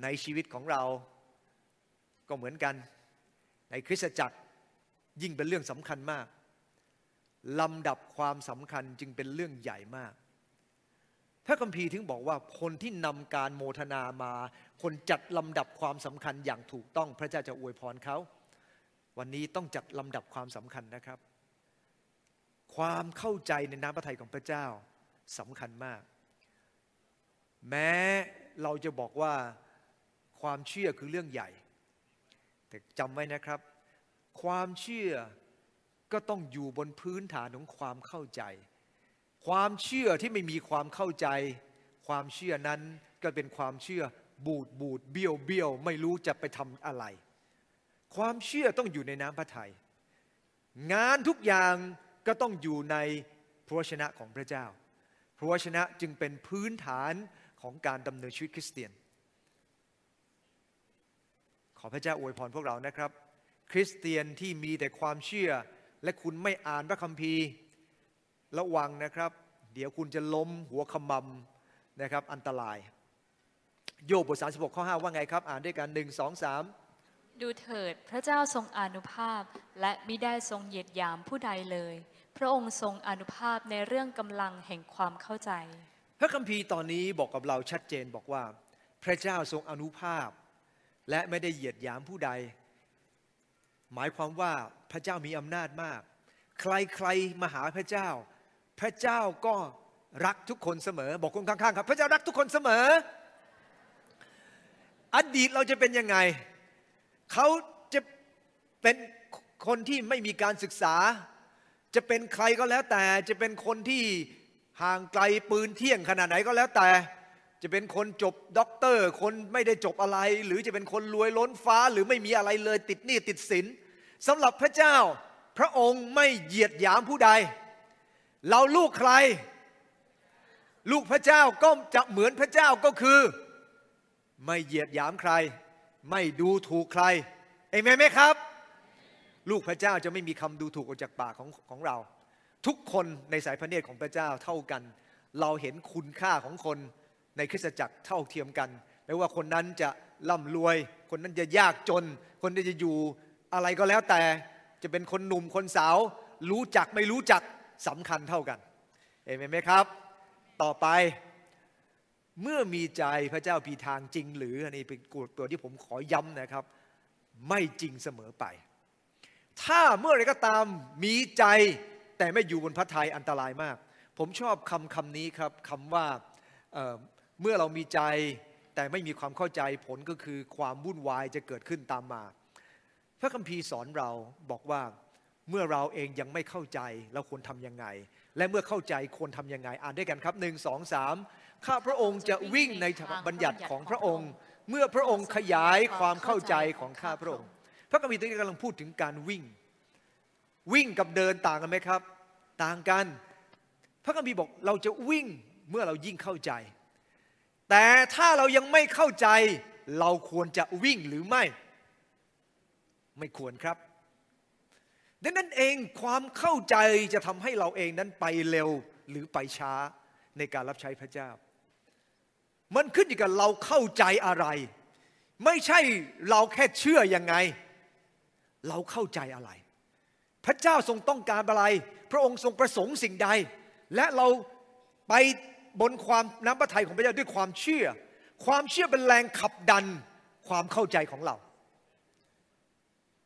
ในชีวิตของเรา ก็เหมือนกัน ในคริสตจักรยิ่งเป็นเรื่องสำคัญมากลำดับความสำคัญจึงเป็นเรื่องใหญ่มากพระคัมภีร์ถึงบอกว่าคนที่นำการโมทนามา คนจัดลำดับความสำคัญอย่างถูกต้องพระเจ้าจะอวยพรเขา วันนี้ต้องจัดลำดับความสำคัญนะครับ ความเข้าใจในน้ำพระทัยของพระเจ้าสำคัญมาก แม้เราจะบอกว่าความเชื่อคือเรื่องใหญ่ แต่จำไว้นะครับ ความเชื่อก็ต้องอยู่บนพื้นฐานของความเข้าใจ ความเชื่อที่ไม่มีความเข้าใจ ความเชื่อนั้นก็เป็นความเชื่อบูดบูดเบี้ยวเบี้ยวไม่รู้จะไปทำอะไร ความเชื่อต้องอยู่ในน้ำพระทยัยงานทุกอย่างก็ต้องอยู่ในพระวชนะของพระเจ้า พระวชนะจึงเป็นพื้นฐานของการดำเนินชีวิตคริสเตียน ขอพระเจ้าอวยพรพวกเรานะครับ คริสเตียนที่มีแต่ความเชื่อ และคุณไม่อ่านพระคัมภีร์ระวังนะครับ เดี๋ยวคุณจะล้มหัวขมำนะครับ อันตราย โยบบท36ข้อ5ว่าไงครับ อ่านด้วยกันหนึ่งสองสามดูเถิดพระเจ้าทรงอนุภาพ และมิได้ทรงเหยียดยามผู้ใดเลย พระองค์ทรงอนุภาพในเรื่องกำลังแห่งความเข้าใจ พระคัมภีร์ตอนนี้บอกกับเราชัดเจนบอกว่า พระเจ้าทรงอนุภาพ และไม่ได้เหยียดหยามผู้ใด หมายความว่าพระเจ้ามีอำนาจมาก ใครๆมาหาพระเจ้า พระเจ้าก็รักทุกคนเสมอ บอกคนข้างๆครับ พระเจ้ารักทุกคนเสมอ อดีตเราจะเป็นยังไง เขาจะเป็นคนที่ไม่มีการศึกษา จะเป็นใครก็แล้วแต่ จะเป็นคนที่ห่างไกลปืนเที่ยงขนาดไหนก็แล้วแต่ จะเป็นคนจบด็อกเตอร์ คนไม่ได้จบอะไร หรือจะเป็นคนรวยล้นฟ้าหรือไม่มีอะไรเลยติดหนี้ติดสินสำหรับพระเจ้า พระองค์ไม่เหยียดหยามผู้ใด เราลูกใคร ลูกพระเจ้าก็จะเหมือนพระเจ้าก็คือ ไม่เหยียดหยามใคร ไม่ดูถูกใครเอเมนไหมครับ ลูกพระเจ้าจะไม่มีคำดูถูกออกจากปากของของเรา ทุกคนในสายพระเนตรของพระเจ้าเท่ากัน เราเห็นคุณค่าของคน ในคริสตจักรเท่าเทียมกัน ไม่ว่าคนนั้นจะร่ำรวย คนนั้นจะยากจน คนนี้นจะอยู่อะไรก็แล้วแต่จะเป็นคนหนุ่มคนสาว รู้จักไม่รู้จักสำคัญเท่ากันเอเมนไหมครับ ต่อไปเมื่อมีใจพระเจ้าพีทางจริง หรืออันนี้เป็นตัวที่ผมขอย้ำนะครับ ไม่จริงเสมอไป ถ้าเมื่อไรก็ตามมีใจแต่ไม่อยู่บนพระทัยอันตรายมาก ผมชอบคำคำนี้ครับคำว่า เมื่อเรามีใจแต่ไม่มีความเข้าใจผลก็คือความวุ่นวายจะเกิดขึ้นตามมา พระคัมภีร์สอนเราบอกว่าเมื่อเราเองยังไม่เข้าใจเราควรทำยังไง และเมื่อเข้าใจควรทำยังไง อ่านด้วยกันครับหนึ่งสองสามข้าพระองค์จะวิ่งในบัญญัติของพระองค์ เมื่อพระองค์ขยายความเข้าใจของข้าพระองค์ พระคัมภีร์ตรงนี้กำลังพูดถึงการวิ่ง วิ่งกับเดินต่างกันไหมครับ ต่างกัน พระคัมภีร์บอกเราจะวิ่งเมื่อเรายิ่งเข้าใจ แต่ถ้าเรายังไม่เข้าใจ เราควรจะวิ่งหรือไม่ ไม่ควรครับ ดังนั้นเองความเข้าใจจะทำให้เราเองนั้นไปเร็วหรือไปช้าในการรับใช้พระเจ้า มันขึ้นอยู่กับเราเข้าใจอะไร ไม่ใช่เราแค่เชื่อยังไง เราเข้าใจอะไร พระเจ้าทรงต้องการอะไร พระองค์ทรงประสงค์สิ่งใด และเราไป บนความน้ำพระทัยของพระเจ้าด้วยความเชื่อ ความเชื่อเป็นแรงขับดันความเข้าใจของเรา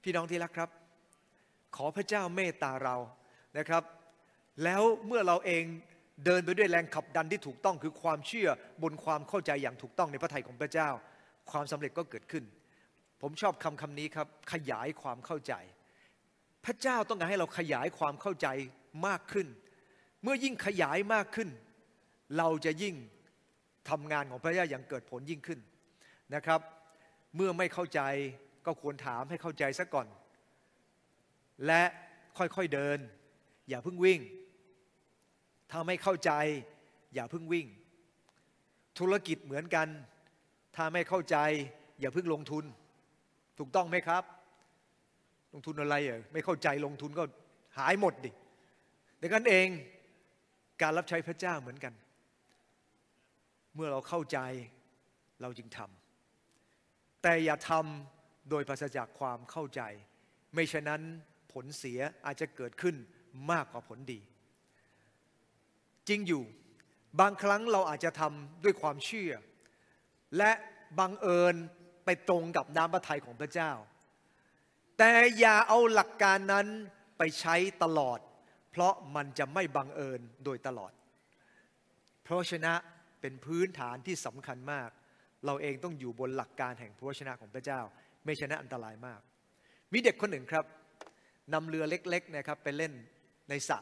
พี่น้องที่รักครับ ขอพระเจ้าเมตตาเรานะครับ แล้วเมื่อเราเองเดินไปด้วยแรงขับดันที่ถูกต้องคือความเชื่อบนความเข้าใจอย่างถูกต้องในพระทัยของพระเจ้า ความสำเร็จก็เกิดขึ้น ผมชอบคำคำนี้ครับ ขยายความเข้าใจ พระเจ้าต้องการให้เราขยายความเข้าใจมากขึ้น เมื่อยิ่งขยายมากขึ้น เราจะยิ่งทำงานของพระเจ้าอย่างเกิดผลยิ่งขึ้นนะครับ เมื่อไม่เข้าใจก็ควรถามให้เข้าใจซะก่อน และค่อยๆเดิน อย่าเพิ่งวิ่ง ถ้าไม่เข้าใจ อย่าเพิ่งวิ่ง ธุรกิจเหมือนกัน ถ้าไม่เข้าใจ อย่าเพิ่งลงทุน ถูกต้องไหมครับ ลงทุนอะไรเอ่ยไม่เข้าใจลงทุนก็หายหมดดิดังนั้นเองการรับใช้พระเจ้าเหมือนกัน เมื่อเราเข้าใจเราจึงทำแต่อย่าทำโดยปราศจากความเข้าใจ ไม่ฉะนั้นผลเสียอาจจะเกิดขึ้นมากกว่าผลดี จริงอยู่บางครั้งเราอาจจะทำด้วยความเชื่อ และบังเอิญไปตรงกับน้ำพระทัยของพระเจ้า แต่อย่าเอาหลักการนั้นไปใช้ตลอด เพราะมันจะไม่บังเอิญโดยตลอด เพราะชนะ เป็นพื้นฐานที่สำคัญมาก เราเองต้องอยู่บนหลักการแห่งพระชนะของพระเจ้า ไม่ชนะอันตรายมาก มีเด็กคนหนึ่งครับนำเรือเล็กๆนะครับไปเล่นในสระ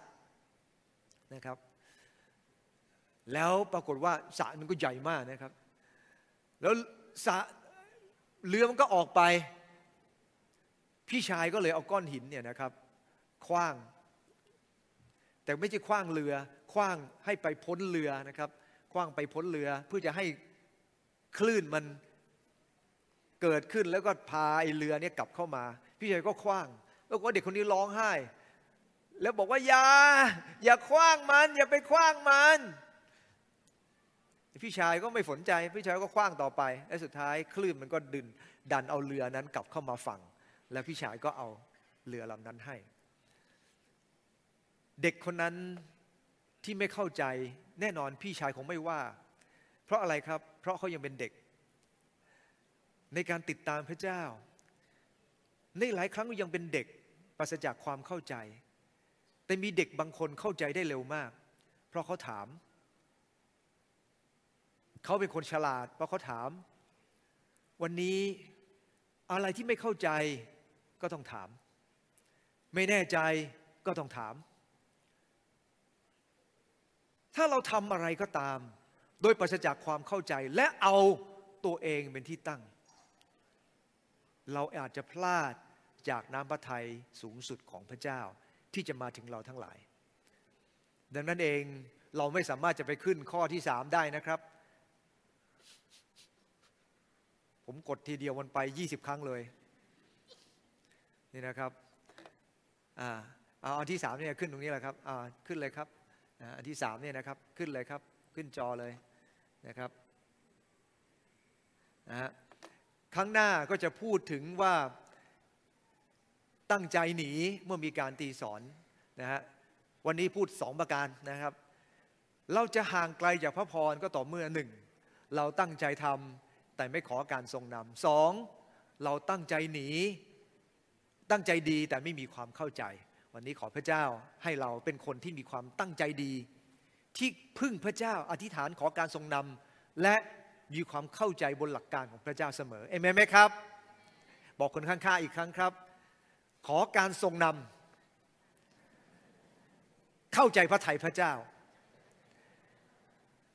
นะครับ แล้วปรากฏว่าสระมันก็ใหญ่มากนะครับ แล้วสระเรือมันก็ออกไป พี่ชายก็เลยเอาก้อนหินเนี่ยนะครับคว้าง แต่ไม่ใช่คว้างเรือคว้างให้ไปพ้นเรือนะครับ คว้างไปพ้นเรือ เพื่อจะให้คลื่นมันเกิดขึ้นแล้วก็พาไอเรือเนี่ยกลับเข้ามา พี่ชายก็คว้างแล้วก็เด็กคนนี้ร้องไห้ แล้วบอกว่าอย่าอย่าคว้างมัน อย่าไปคว้างมันพี่ชายก็ไม่สนใจ พี่ชายก็คว้างต่อไป และสุดท้ายคลื่นมันก็ดึนดันเอาเรือนั้นกลับเข้ามาฝั่ง แล้วพี่ชายก็เอาเรือลำนั้นให้ เด็กคนนั้นที่ไม่เข้าใจแน่นอนพี่ชายคงไม่ว่า เพราะอะไรครับ เพราะเขายังเป็นเด็ก ในการติดตามพระเจ้า ในหลายครั้งยังเป็นเด็กปราศจากความเข้าใจ แต่มีเด็กบางคนเข้าใจได้เร็วมาก เพราะเขาถาม เขาเป็นคนฉลาด เพราะเขาถาม วันนี้อะไรที่ไม่เข้าใจก็ต้องถาม ไม่แน่ใจก็ต้องถาม ถ้าเราทำอะไรก็ตาม โดยปราศจากความเข้าใจ และเอาตัวเองเป็นที่ตั้ง เราอาจจะพลาดจากน้ำพระทัยสูงสุดของพระเจ้าที่จะมาถึงเราทั้งหลาย ดังนั้นเองเราไม่สามารถจะไปขึ้นข้อที่สามได้นะครับ ผมกดทีเดียวมันไป 20 ครั้งเลย นี่นะครับอ่าเอาอันที่สามเนี่ยขึ้นตรงนี้แหละครับอ่าขึ้นเลยครับ อันที่สามเนี่ยนะครับขึ้นเลยครับ ขึ้นจอเลยนะครับนะฮะครั้งหน้าก็จะพูดถึงว่าตั้งใจหนีเมื่อมีการตีสอนนะฮะวันนี้พูดสองประการนะครับ เราจะห่างไกลจากพระพรก็ต่อเมื่อหนึ่งเราตั้งใจทำแต่ไม่ขอการทรงนำสองเราตั้งใจหนี ตั้งใจดีแต่ไม่มีความเข้าใจ วันนี้ขอพระเจ้าให้เราเป็นคนที่มีความตั้งใจดี ที่พึ่งพระเจ้าอธิษฐานขอการทรงนำและมีความเข้าใจบนหลักการของพระเจ้าเสมอเอเมนไหมครับ บอกคนข้างๆอีกครั้งครับ ขอการทรงนำเข้าใจพระไถ่พระเจ้า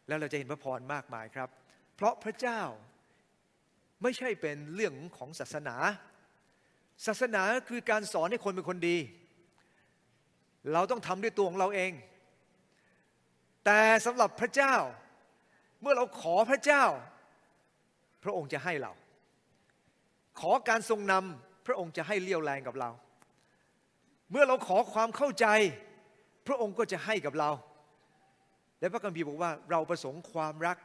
แล้วเราจะเห็นพระพรมากมายครับ เพราะพระเจ้าไม่ใช่เป็นเรื่องของศาสนา ศาสนาคือการสอนให้คนเป็นคนดี เราต้องทำด้วยตัวของเราเอง แต่สำหรับพระเจ้า เมื่อเราขอพระเจ้า พระองค์จะให้เรา ขอการทรงนำพระองค์จะให้เลี้ยวแรงกับเรา เมื่อเราขอความเข้าใจ พระองค์ก็จะให้กับเรา และพระคัมภีร์บอกว่าเราประสงค์ความรัก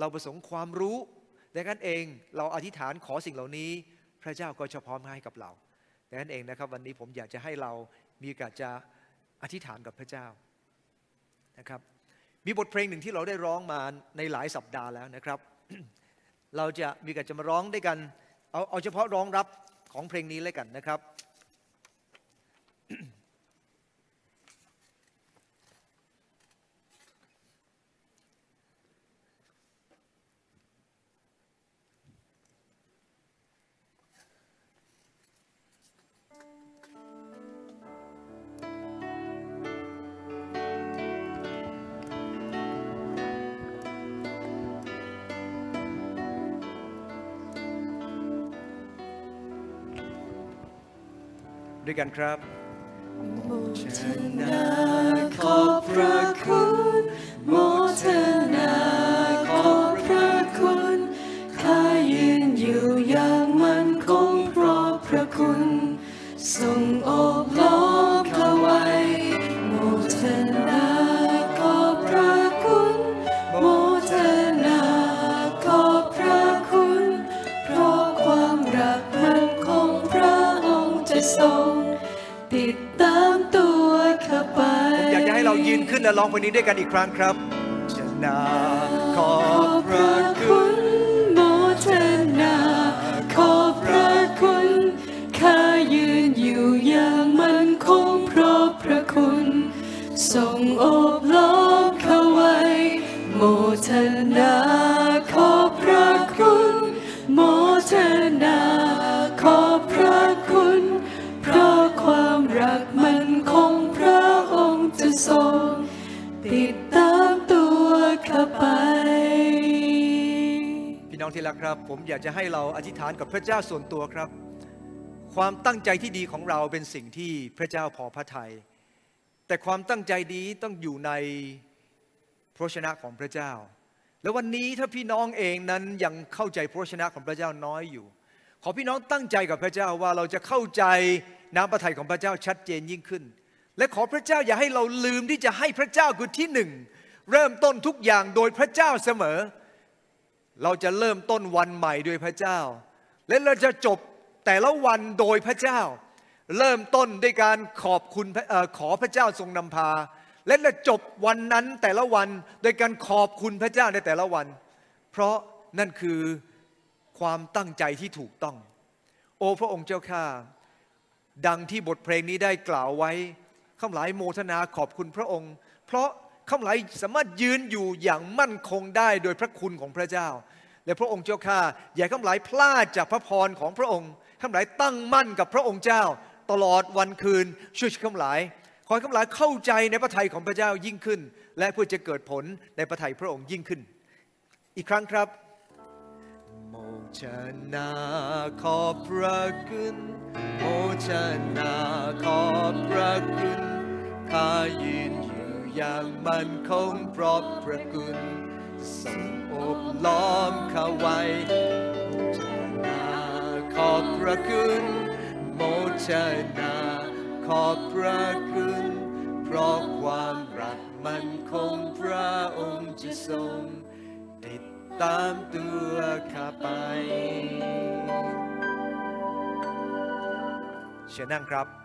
เราประสงค์ความรู้ดังนั้นเองเราอธิษฐานขอสิ่งเหล่านี้ พระเจ้าก็จะพร้อมให้กับเราดังนั้นเองนะครับ วันนี้ผมอยากจะให้เรามีโอกาสจะ อธิษฐานกับพระเจ้านะครับ มีบทเพลงหนึ่งที่เราได้ร้องมาในหลายสัปดาห์แล้วนะครับ เราจะมีกันจะมาร้องด้วยกันเอาเอาเฉพาะร้องรับของเพลงนี้เลยกันนะครับ ด้วยกันครับชนะขอบพระคุณ และร้องเพลงนี้ด้วยกันอีกครั้งครับชนะขอบ น้องที่รักครับ ผมอยากจะให้เราอธิษฐานกับพระเจ้าส่วนตัวครับ ความตั้งใจที่ดีของเราเป็นสิ่งที่พระเจ้าพอพระทยัยแต่ความตั้งใจดีต้องอยู่ในพระชนะของพระเจ้า แล้ววันนี้ถ้าพี่น้องเองนั้นยังเข้าใจพระชนะของพระเจ้าน้อยอยู่ ขอพี่น้องตั้งใจกับพระเจ้าว่าเราจะเข้าใจน้ำพระทัยของพระเจ้าชัดเจนยิ่งขึ้น และขอพระเจ้าอย่าให้เราลืมที่จะให้พระเจ้าคือที่หนึ่งเริ่มต้นทุกอย่างโดยพระเจ้าเสมอ เราจะเริ่มต้นวันใหม่โดยพระเจ้า และเราจะจบแต่ละวันโดยพระเจ้า เริ่มต้นด้วยการขอบคุณอขอพระเจ้าทรงนำพา และเราจบวันนั้นแต่ละวันโดยการขอบคุณพระเจ้าในแต่ละวัน เพราะนั่นคือความตั้งใจที่ถูกต้อง โอ้พระองค์เจ้าข้าดังที่บทเพลงนี้ได้กล่าวไว้ข้าหลายโมทนาขอบคุณพระองค์ เพราะ ข้าหลายสามารถยืนอยู่อย่างมั่นคงได้โดยพระคุณของพระเจ้า และพระองค์เจ้าข้าอย่าข้าหลายพลาดจากพระพรของพระองค์ข้าหลายตั้งมั่นกับพระองค์เจ้า ตลอดวันคืนช่วยข้าหลายขอให้ข้าหลายเข้าใจในพระทัยของพระเจ้ายิ่งขึ้น และเพื่อจะเกิดผลในพระทัยพระองค์ยิ่งขึ้น อีกครั้งครับโมชนาขอบพระคุณโมชนาขอบพระคุณข้ายืน อย่างมันคงเพราะพระคุณทรงอบล้อมข้าไว้โมชนาขอบพระคุณโมชนาขอบพระคุณเพราะความรักมันคงพระองค์จะทรงติดตามตัวข้าไป เชิญนั่งครับ